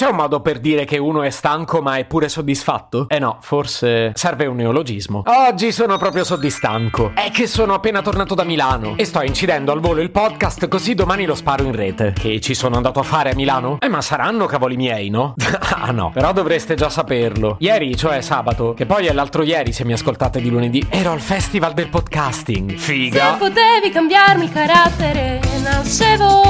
C'è un modo per dire che uno è stanco ma è pure soddisfatto? Eh no, forse serve un neologismo. Oggi sono proprio soddistanco. È che sono appena tornato da Milano e sto incidendo al volo il podcast così domani lo sparo in rete. Che ci sono andato a fare a Milano? Eh ma saranno cavoli miei, no? ah no, però dovreste già saperlo. Ieri, cioè sabato, che poi è l'altro ieri se mi ascoltate di lunedì, ero al festival del podcasting. Figa. Se potevi cambiarmi il carattere, nascevo.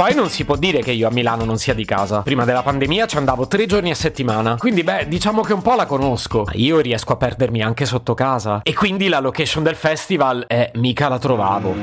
Poi non si può dire che io a Milano non sia di casa. Prima della pandemia ci andavo tre giorni a settimana. Quindi, beh, diciamo che un po' la conosco. Ma io riesco a perdermi anche sotto casa. E quindi la location del festival, eh, mica la trovavo.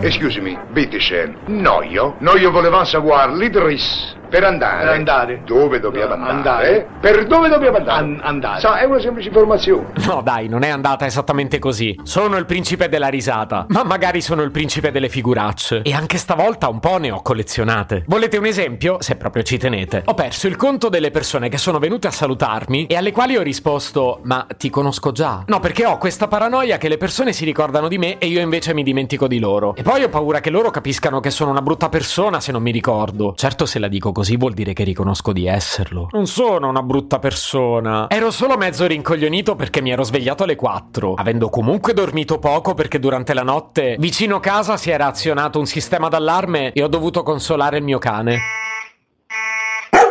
Excuse me, bitteschön. Noio? Noio voleva savoir l'Idris. Per andare. Per andare. Dove dobbiamo andare? andare. Per dove dobbiamo andare? An- andare. Sa, è una semplice informazione. No, dai, non è andata esattamente così. Sono il principe della risata, ma magari sono il principe delle figuracce. E anche stavolta un po' ne ho collezionate. Volete un esempio? Se proprio ci tenete. Ho perso il conto delle persone che sono venute a salutarmi e alle quali ho risposto: Ma ti conosco già? No, perché ho questa paranoia che le persone si ricordano di me e io invece mi dimentico di loro. E poi ho paura che loro capiscano che sono una brutta persona se non mi ricordo. Certo, se la dico così vuol dire che riconosco di esserlo. Non sono una brutta persona. Ero solo mezzo rincoglionito perché mi ero svegliato alle 4, avendo comunque dormito poco perché durante la notte vicino casa si era azionato un sistema d'allarme e ho dovuto consolare il mio cane.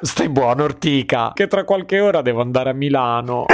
Stai buono, Ortica, che tra qualche ora devo andare a Milano.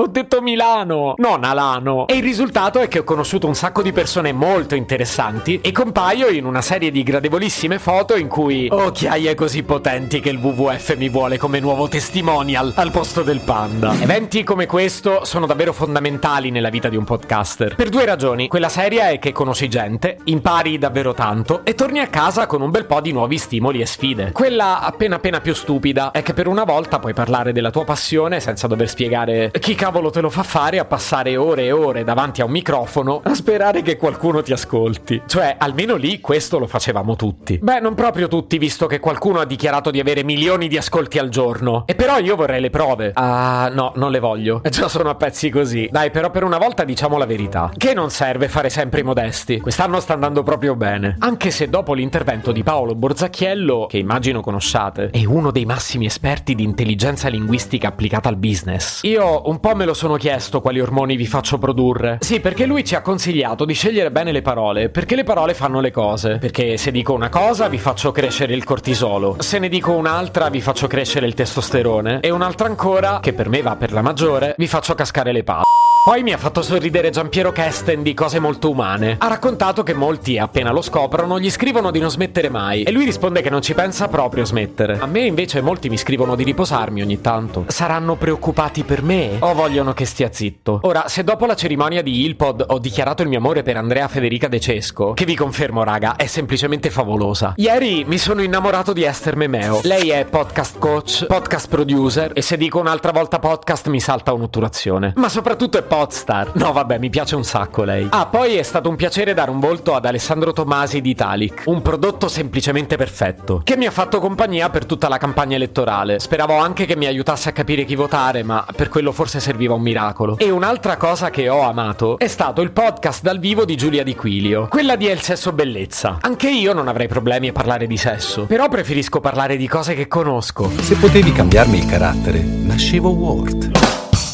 Ho detto Milano, non Alano. E il risultato è che ho conosciuto un sacco di persone molto interessanti e compaio in una serie di gradevolissime foto in cui ho occhiaie così potenti che il WWF mi vuole come nuovo testimonial al posto del panda. Eventi come questo sono davvero fondamentali nella vita di un podcaster. Per due ragioni. Quella seria è che conosci gente, impari davvero tanto e torni a casa con un bel po' di nuovi stimoli e sfide. Quella appena appena più stupida è che per una volta puoi parlare della tua passione senza dover spiegare chi cavolo te lo fa fare a passare ore e ore davanti a un microfono a sperare che qualcuno ti ascolti. Cioè, almeno lì questo lo facevamo tutti. Beh, non proprio tutti, visto che qualcuno ha dichiarato di avere milioni di ascolti al giorno. E però io vorrei le prove. Ah, no, non le voglio. Già sono a pezzi così. Dai, però per una volta diciamo la verità. Che non serve fare sempre i modesti. Quest'anno sta andando proprio bene. Anche se dopo l'intervento di Paolo Borzacchiello, che immagino conosciate, è uno dei massimi esperti di intelligenza linguistica applicata al business. Io un po' me lo sono chiesto quali ormoni vi faccio produrre. Sì, perché lui ci ha consigliato di scegliere bene le parole, perché le parole fanno le cose. Perché se dico una cosa vi faccio crescere il cortisolo, se ne dico un'altra vi faccio crescere il testosterone e un'altra ancora, che per me va per la maggiore, vi faccio cascare le palle. Poi mi ha fatto sorridere Giampiero Kesten di cose molto umane. Ha raccontato che molti, appena lo scoprono, gli scrivono di non smettere mai. E lui risponde che non ci pensa proprio a smettere. A me invece molti mi scrivono di riposarmi ogni tanto. Saranno preoccupati per me? O vogliono che stia zitto? Ora, se dopo la cerimonia di Ilpod ho dichiarato il mio amore per Andrea Federica De Cesco, che vi confermo raga, è semplicemente favolosa. Ieri mi sono innamorato di Esther Memeo. Lei è podcast coach, podcast producer e se dico un'altra volta podcast mi salta un'otturazione. Ma soprattutto è podstar. No vabbè, mi piace un sacco lei. Ah, poi è stato un piacere dare un volto ad Alessandro Tomasi di Italic. Un prodotto semplicemente perfetto, che mi ha fatto compagnia per tutta la campagna elettorale. Speravo anche che mi aiutasse a capire chi votare, ma per quello forse serviva un miracolo. E un'altra cosa che ho amato è stato il podcast dal vivo di Giulia Di Quilio, quella di El Sesso Bellezza. Anche io non avrei problemi a parlare di sesso, però preferisco parlare di cose che conosco. Se potevi cambiarmi il carattere, nascevo Word.